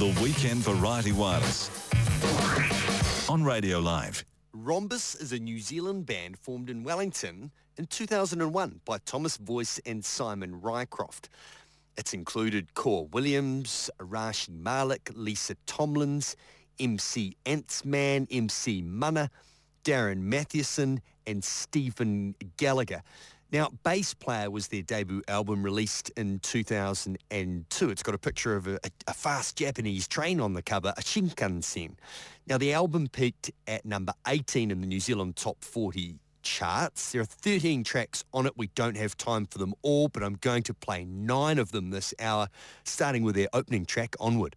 The Weekend Variety Wireless. On Radio Live. Rhombus is a New Zealand band formed in Wellington in 2001 by Thomas Voyce and Simon Rycroft. It's included Cor Williams, Arashi Malik, Lisa Tomlins, MC Antsman, MC Munna, Darren Mathewson and Stephen Gallagher. Now, Bass Player was their debut album released in 2002. It's got a picture of a, a, fast Japanese train on the cover, a Shinkansen. Now, the album peaked at number 18 in the New Zealand Top 40 charts. There are 13 tracks on it. We don't have time for them all, but I'm going to play nine of them this hour, starting with their opening track, Onward.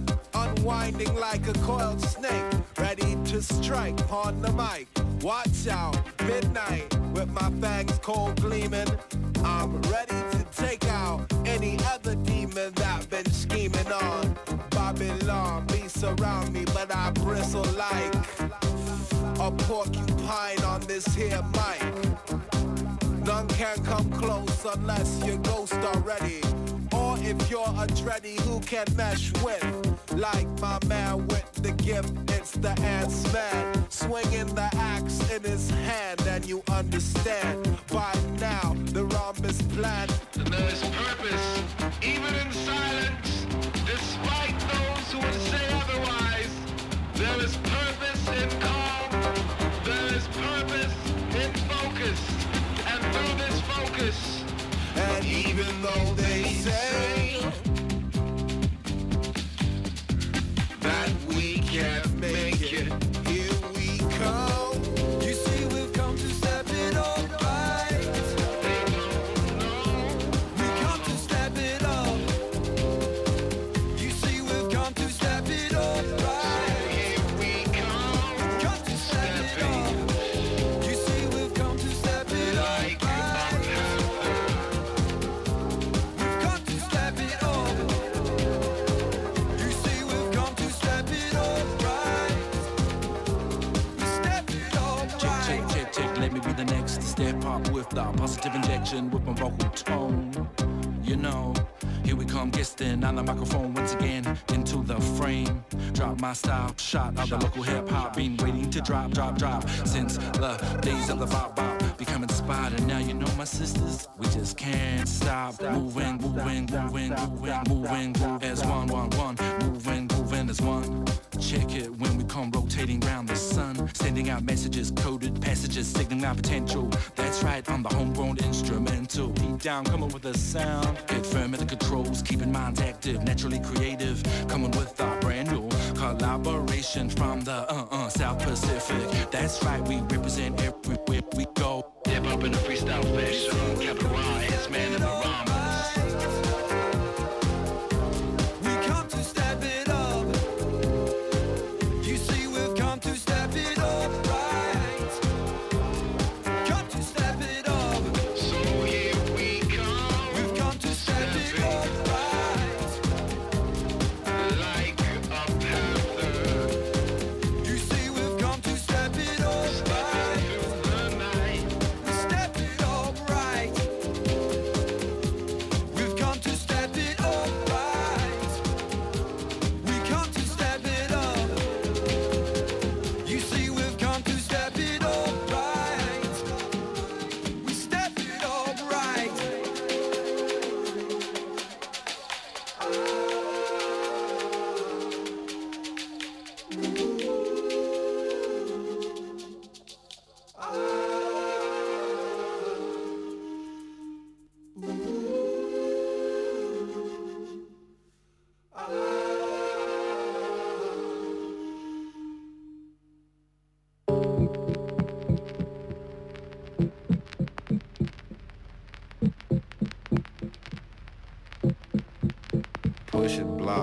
unwinding like a coiled snake, ready to strike on the mic. Watch out, midnight, with my fangs cold gleaming. I'm ready to take out any other demon that been scheming on. Babylon be surround me, but I bristle like a porcupine on this here mic. None can come close unless you're ghost already. Or if you're a dready who can mesh with. Like my man with the gift, it's the ants man. Swinging the axe in his hand, and you understand. By now, the rhombus And There is purpose, even in silence. Despite those who would say otherwise, there is purpose in calm. And even though they say style. Shot of the local hip hop, been waiting to drop, drop, drop since the days of the bop bop. Become inspired, and now you know my sisters. We just can't stop moving, moving, moving, moving, moving, moving as one, one, one, moving, moving as one. Check it when we come rotating round the sun, sending out messages, coded passages, signaling our potential. That's right, I'm the homegrown instrumental. Deep down, coming with a sound. Get firm at the controls, keeping minds active, naturally creative, coming with our brand new collaboration from the uh uh South Pacific. That's right, we represent everywhere we go. Hip up in a freestyle fashion, capital I, it's man in the rhyme.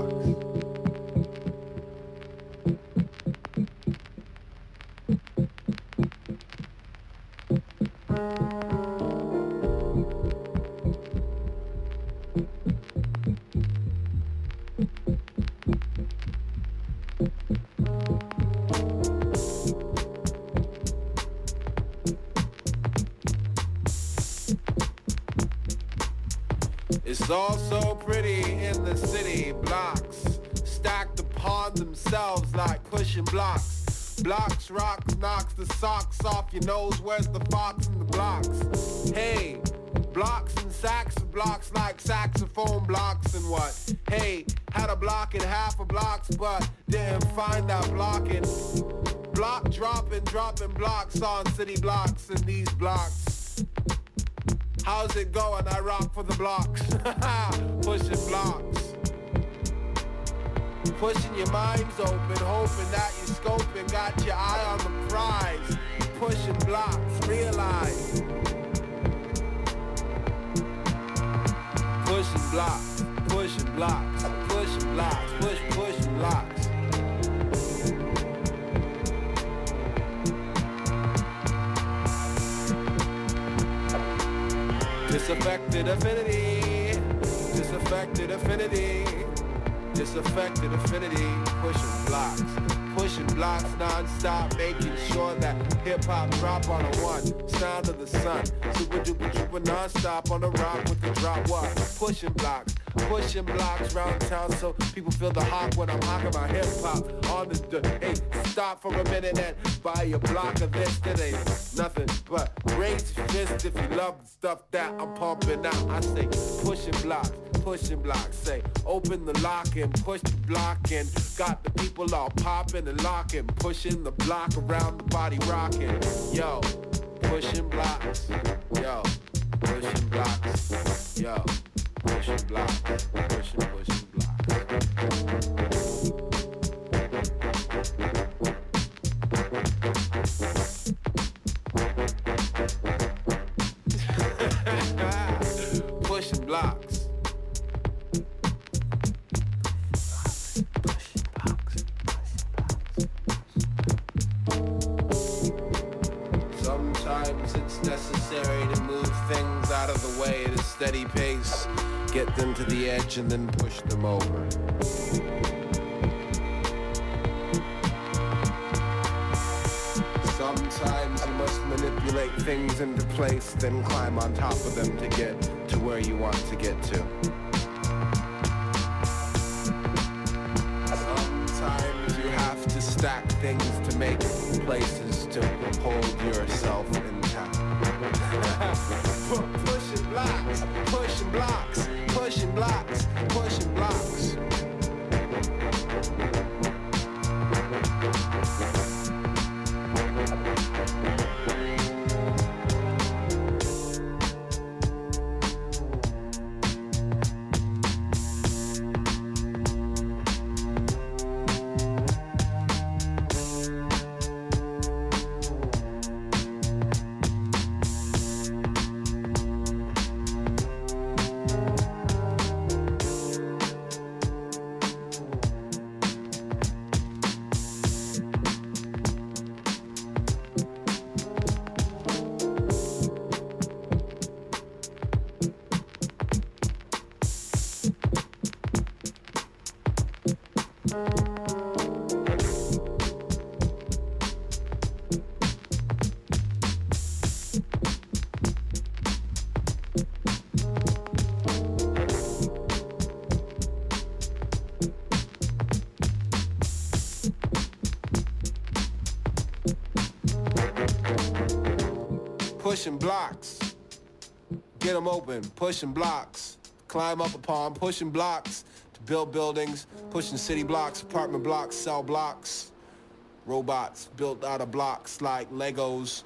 Pushing all so pretty in the city blocks, stacked upon themselves like pushing blocks. Blocks, rocks, knocks the socks off your nose. Where's the fox in the blocks? Hey, blocks and sacks of blocks like saxophone blocks and what? Hey, had a block and half a blocks, but didn't find that blocking. Block dropping, dropping blocks on city blocks and these blocks. How's it going? I rock for the blocks. Pushing blocks. Pushing your minds open, hoping that you're scoping, got your eye on the prize. Pushing blocks, realize. Pushing blocks, pushing blocks, pushing blocks, push, pushing blocks. Disaffected affinity. Disaffected affinity. Disaffected affinity. Pushing blocks. Pushing blocks non-stop, making sure that hip-hop drop on a one. Sound of the sun. Super duper duper non-stop on the rock with the drop what? Pushing blocks. Pushing blocks round town so people feel the hawk when I'm hawking my hip hop on the d- hey stop for a minute and buy a block of this. That ain't nothing but your fist. If you love the stuff that I'm pumping out. I say pushing blocks, pushing blocks, say open the lock and push the block and got the people all popping and locking, pushing the block around the body rocking. Yo, pushing blocks, yo, pushing blocks, yo pushing blocks, pushing, pushing blocks. pushing blocks. Sometimes it's necessary to move things out of the way at a steady pace get them to the edge and then push them over. Sometimes you must manipulate things into place, then climb on top of them to get to where you want to get to. Sometimes you have to stack things to make places to hold yourself intact. pushing blocks, pushing blocks pushing blocks. Get them open, pushing blocks. Climb up upon, pushing blocks to build buildings, pushing city blocks, apartment blocks, cell blocks. Robots built out of blocks like Legos,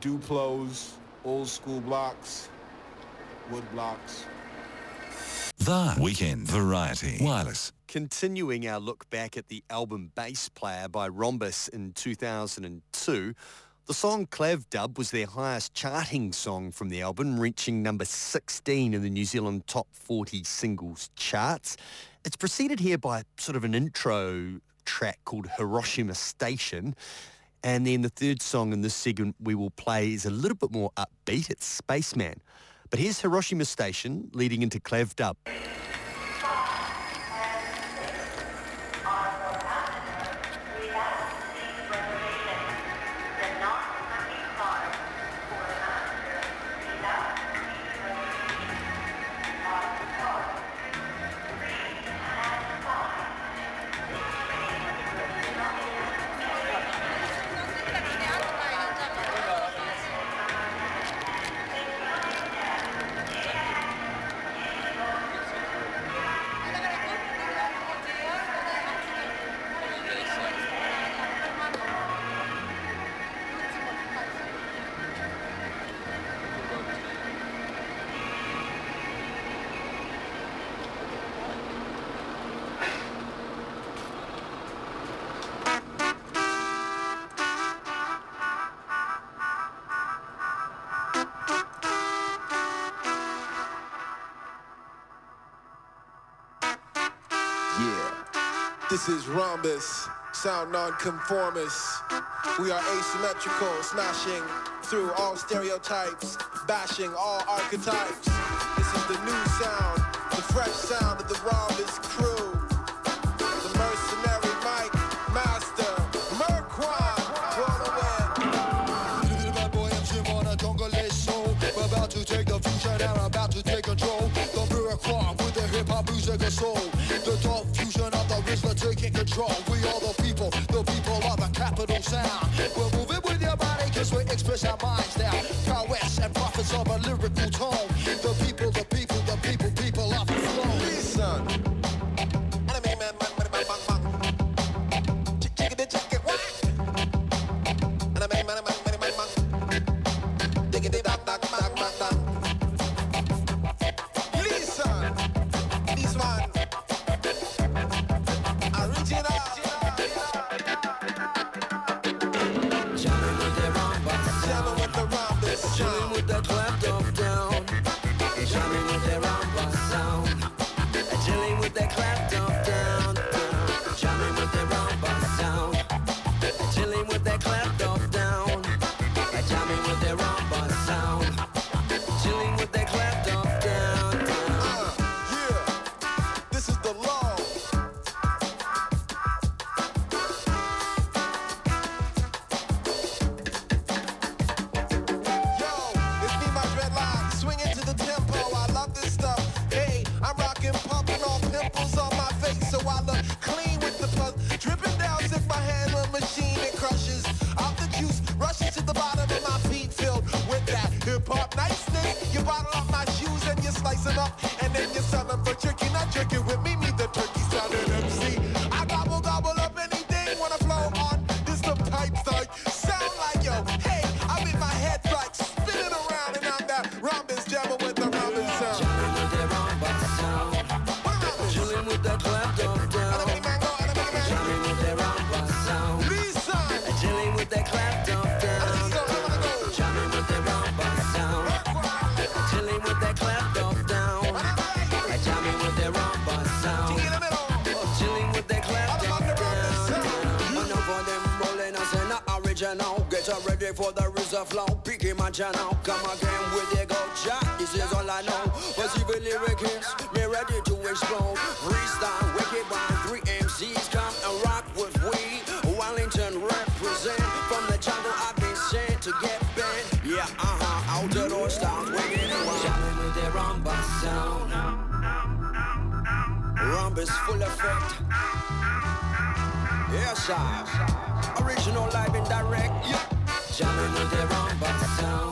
Duplos, old school blocks, wood blocks. The Weekend Variety Wireless. Continuing our look back at the album Bass Player by Rhombus in 2002, The song Clav Dub was their highest charting song from the album, reaching number 16 in the New Zealand Top 40 Singles charts. It's preceded here by sort of an intro track called Hiroshima Station. And then the third song in this segment we will play is a little bit more upbeat. It's Spaceman. But here's Hiroshima Station leading into Clav Dub. This is Rhombus, sound nonconformist. We are asymmetrical, smashing through all stereotypes, bashing all archetypes. This is the new sound, the fresh sound of the Rhombus crew. The mercenary Mike, Master, Merquan, boy MC on a Congolese soul. We're about to take the future and about to take control. The Merquan with the hip hop music of soul. Control. We are the people, the people of the capital sound. We're moving with your body cause we express our minds Get ready for the reserve flow. Picking my channel. Come again with the go shot. This is all I know. But even lyric me ready to explode. Freestyle, wicked one. Three MCs come and rock with we. Wellington represent from the jungle. I've been sent to get bent. Yeah, uh huh. Out the door wicked and wild. Jamming with the rumba sound. Rumba's full effect. Yeah, sir. Original live and direct. Yeah. Jamming with the rumba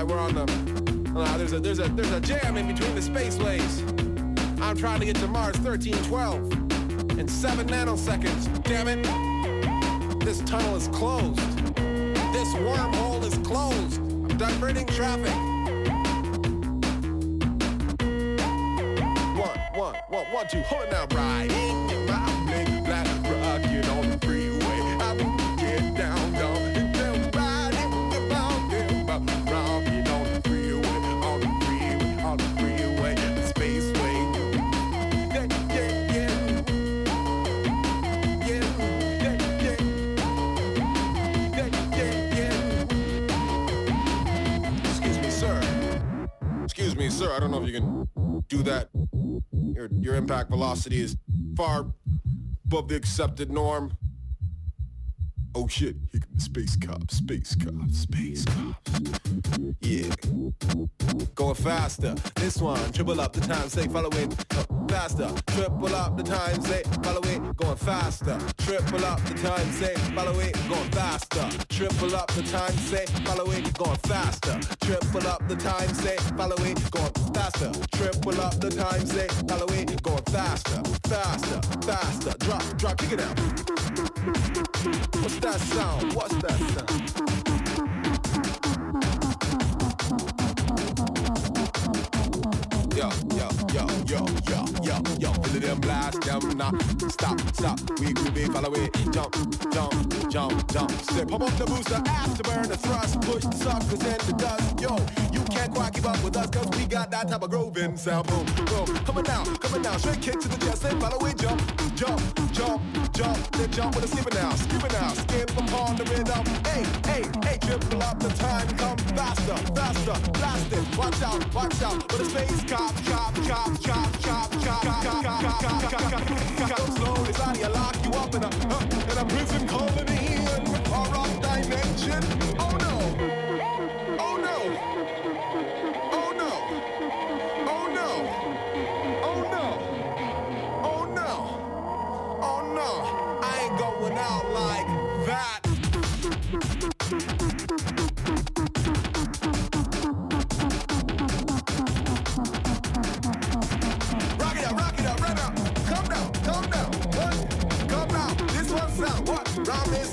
like we're on the. Uh, there's a there's a there's a jam in between the spaceways. I'm trying to get to Mars 1312 in seven nanoseconds. Damn it! This tunnel is closed. This wormhole is closed. I'm diverting traffic. One, one, one, one, two. Hold it now, riding sir, I don't know if you can do that. Your, your impact velocity is far above the accepted norm. Oh shit, here come the space cops, space cops, space cops. Yeah. Going faster. This one, triple up the time, say follow it. Faster. Triple up the time, say follow it. Going faster. Triple up the time, say follow it. Going faster. Triple up the time, say follow it. Going faster. Triple up the time, say follow it. Going faster. Triple up the time, say follow it. Going faster, faster, faster. Drop, drop, kick it out. That sound? What's that sound? yo, yo, yo, yo, yo, yo, yo. Feel them blast, them nah. Stop, stop. We could be follow it. Jump, jump, jump, jump. Step, pump up the booster, ass to burn the thrust. Push the suckers in the dust. Yo, you can't quite keep up with us, cause we got that type of grooving sound. Boom, boom. Coming down, coming down. Straight kick to the chest. Say, follow it. Jump, jump, jump, jump. Then jump with a skipper now. Skipper now. Skip upon the rhythm. Hey, hey, hey. Triple up the time. Come faster, faster. Blast it. Watch out, watch out. With a space car chop, chop, chop, chop, chop, chop, chop, chop, chop, chop, chop, chop, slowly, slowly, I lock you up in a, in a prison colony in a corrupt dimension.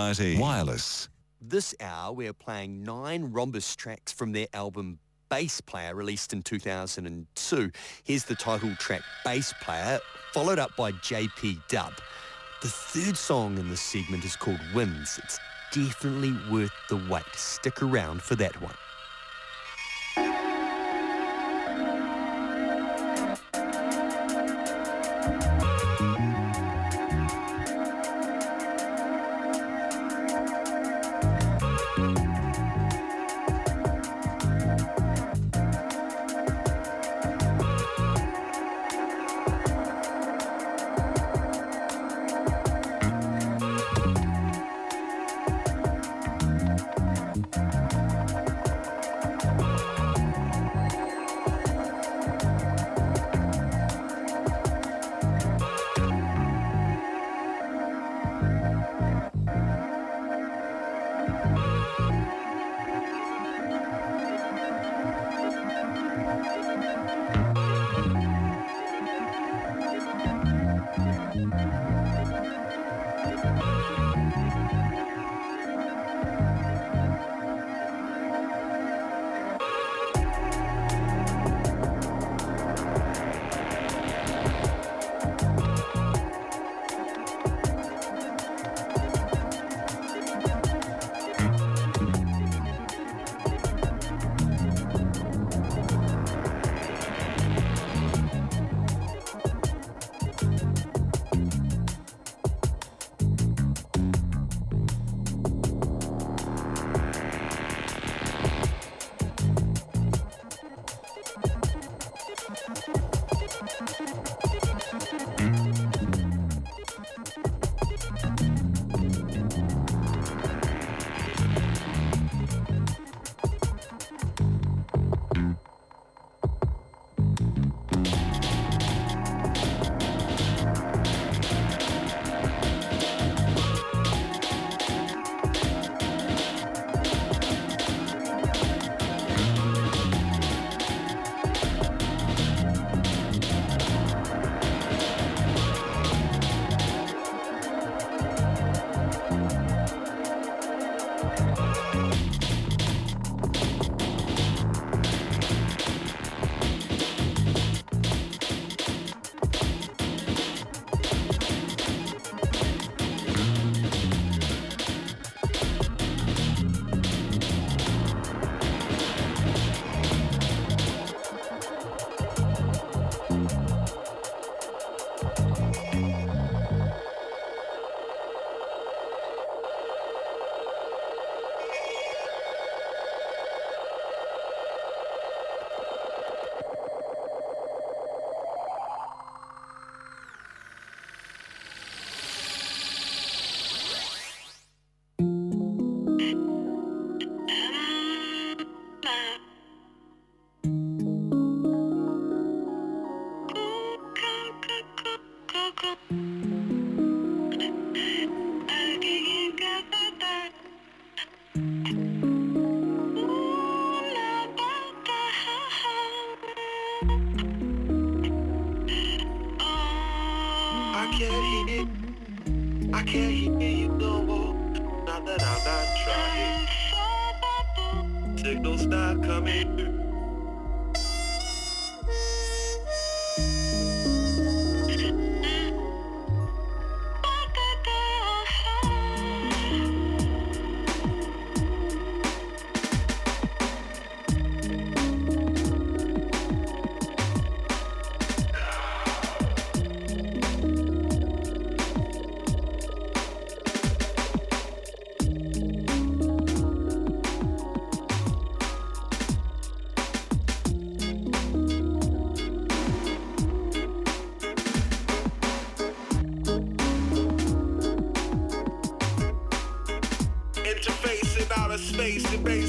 Weekend Variety Wireless. This hour, we're playing nine Rhombus tracks from their album Bass Player, released in 2002. Here's the title track Bass Player, followed up by JP Dub. The third song in this segment is called Winds. It's definitely worth the wait. Stick around for that one. face to base.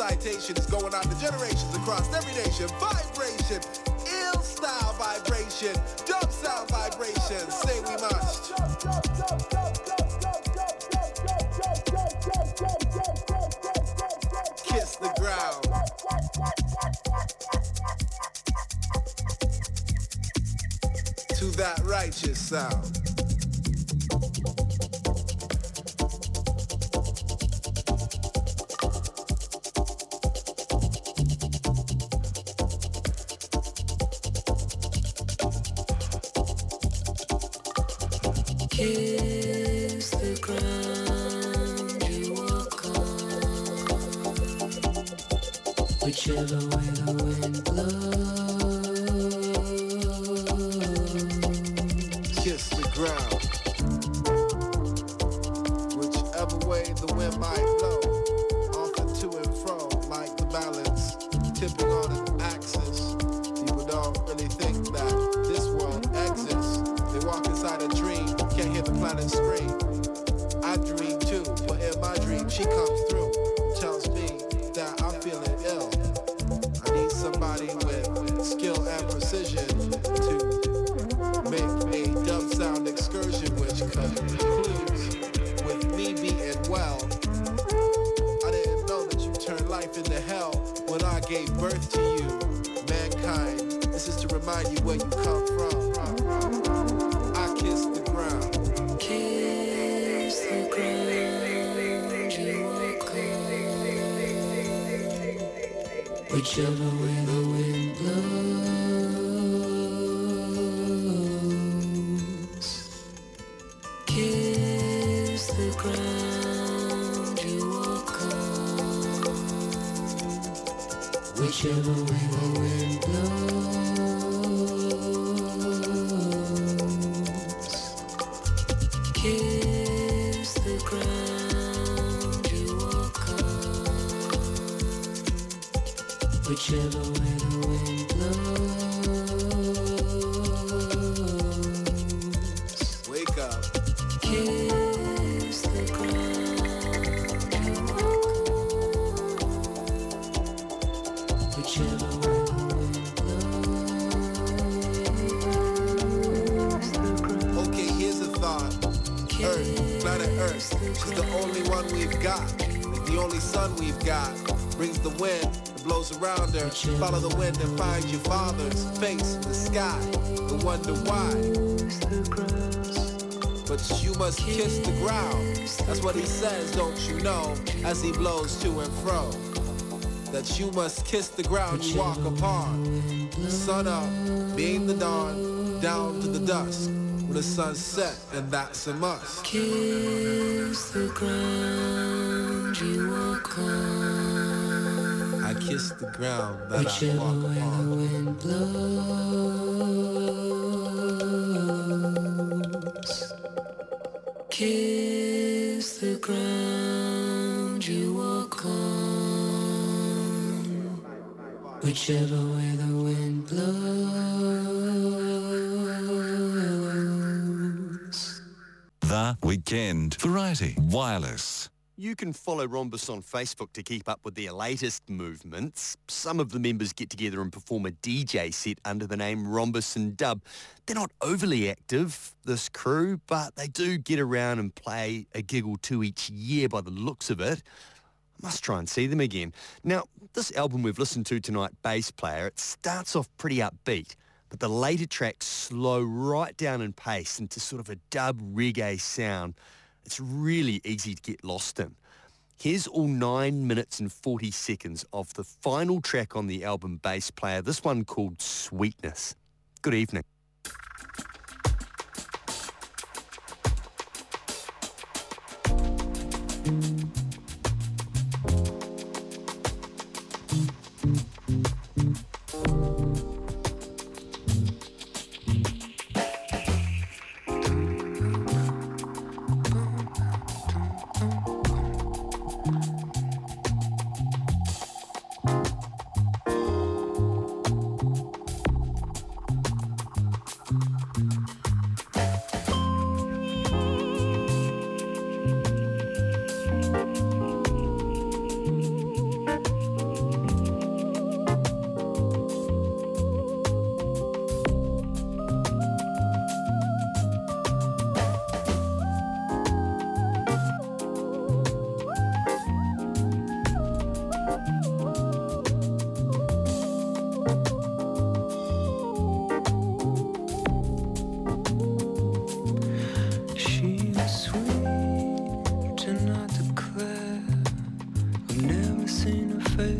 Citation is going out to generations across every nation. Vibration, ill style vibration, dub sound vibration. Say we must. Kiss the ground. to that righteous sound. With skill and precision to make a dub sound excursion which concludes with me being well. I didn't know that you turned life into hell when I gave birth to you, mankind. This is to remind you where you come from. I kiss the ground. Kiss the ground you on, whichever the only one we've got. Like the only sun we've got. Brings the wind, it blows around her. Follow the wind and find your father's face the sky. And wonder why. But you must kiss the ground. That's what he says, don't you know? As he blows to and fro. That you must kiss the ground you walk upon. Sun up, beam the dawn, down to the dusk. When the sun set, and that's a must. Kiss the ground you walk on, I kiss the ground that I whichever walk way the wind blows. Kiss the ground you walk on, whichever way the wind blows. The Weekend Variety Wireless. You can follow Rhombus on Facebook to keep up with their latest movements. Some of the members get together and perform a DJ set under the name Rhombus and Dub. They're not overly active, this crew, but they do get around and play a gig or two each year by the looks of it. I must try and see them again. Now, this album we've listened to tonight, Bass Player, it starts off pretty upbeat, but the later tracks slow right down in pace into sort of a dub reggae sound. It's really easy to get lost in. Here's all 9 minutes and 40 seconds of the final track on the album Bass Player, this one called Sweetness. Good evening.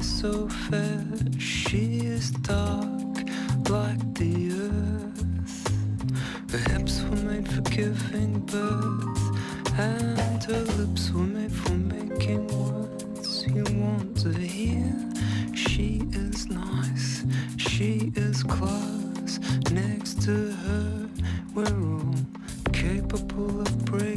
So fair. She is dark like the earth. Her hips were made for giving birth, and her lips were made for making words you want to hear. She is nice, she is class. Next to her, we're all capable of breaking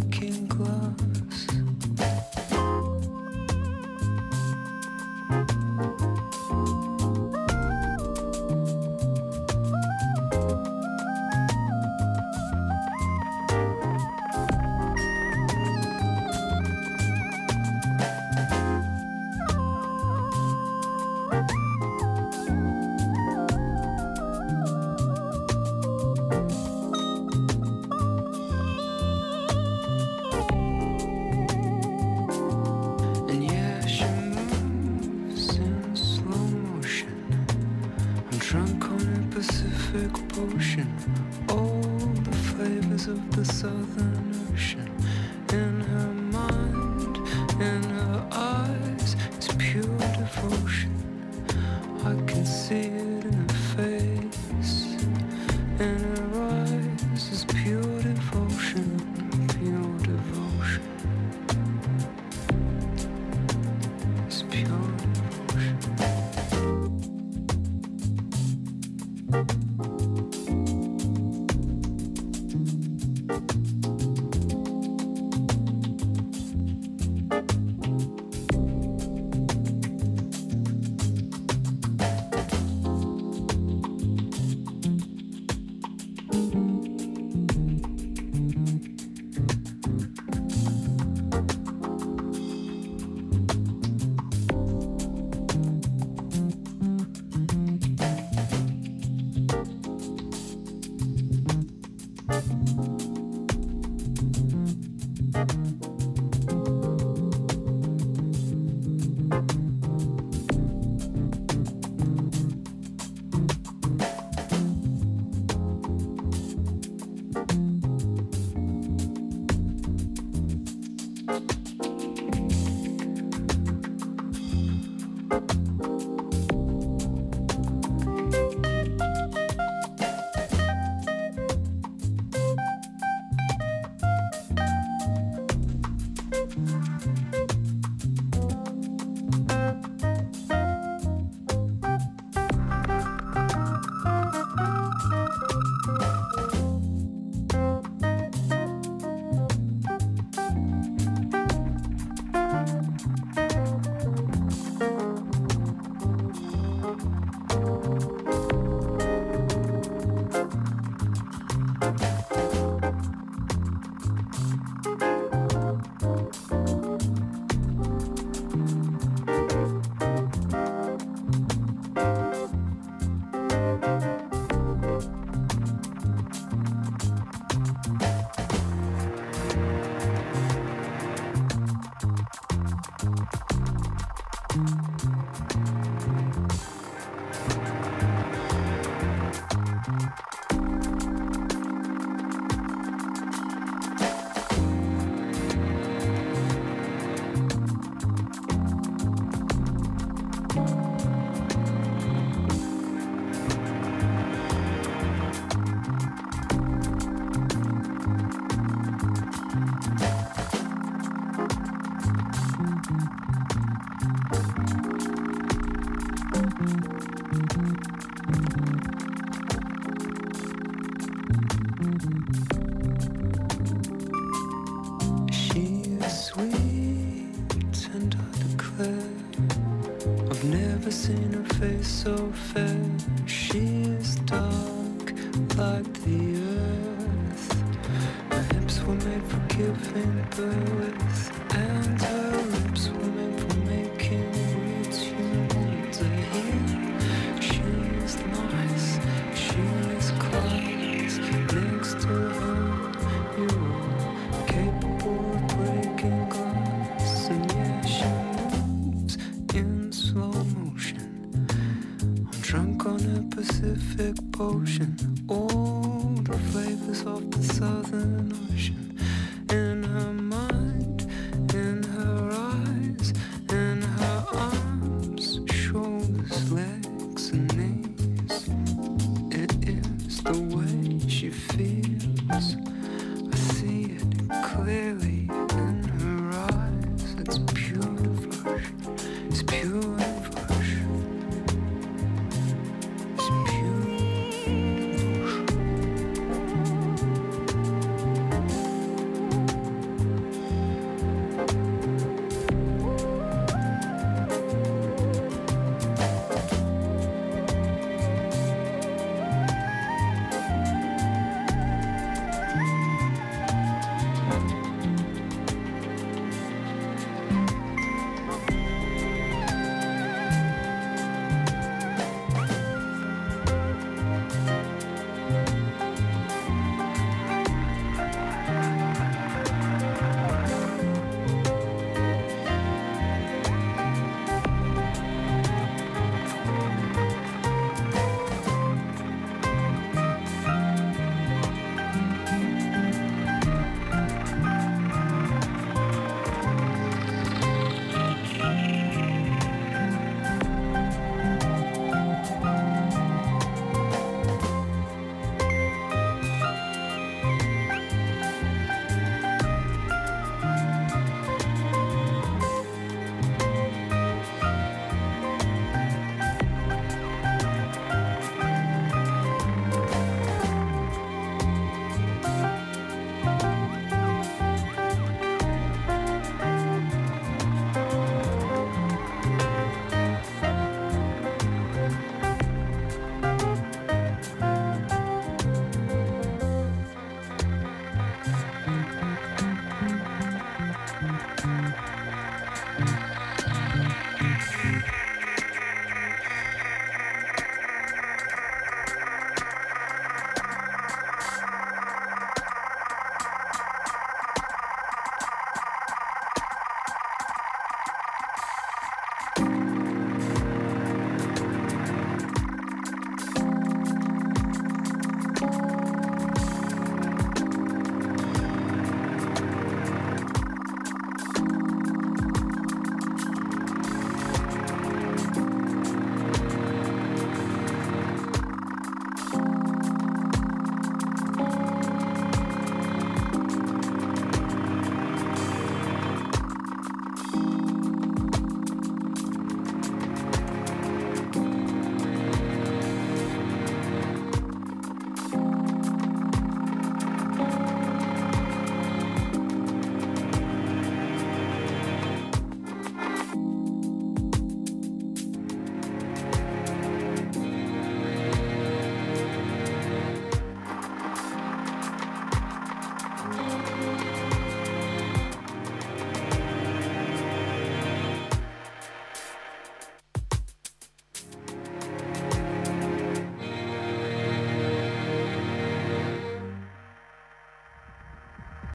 Never seen her face so fair. She is dark like the earth. Her hips were made for giving birth, and her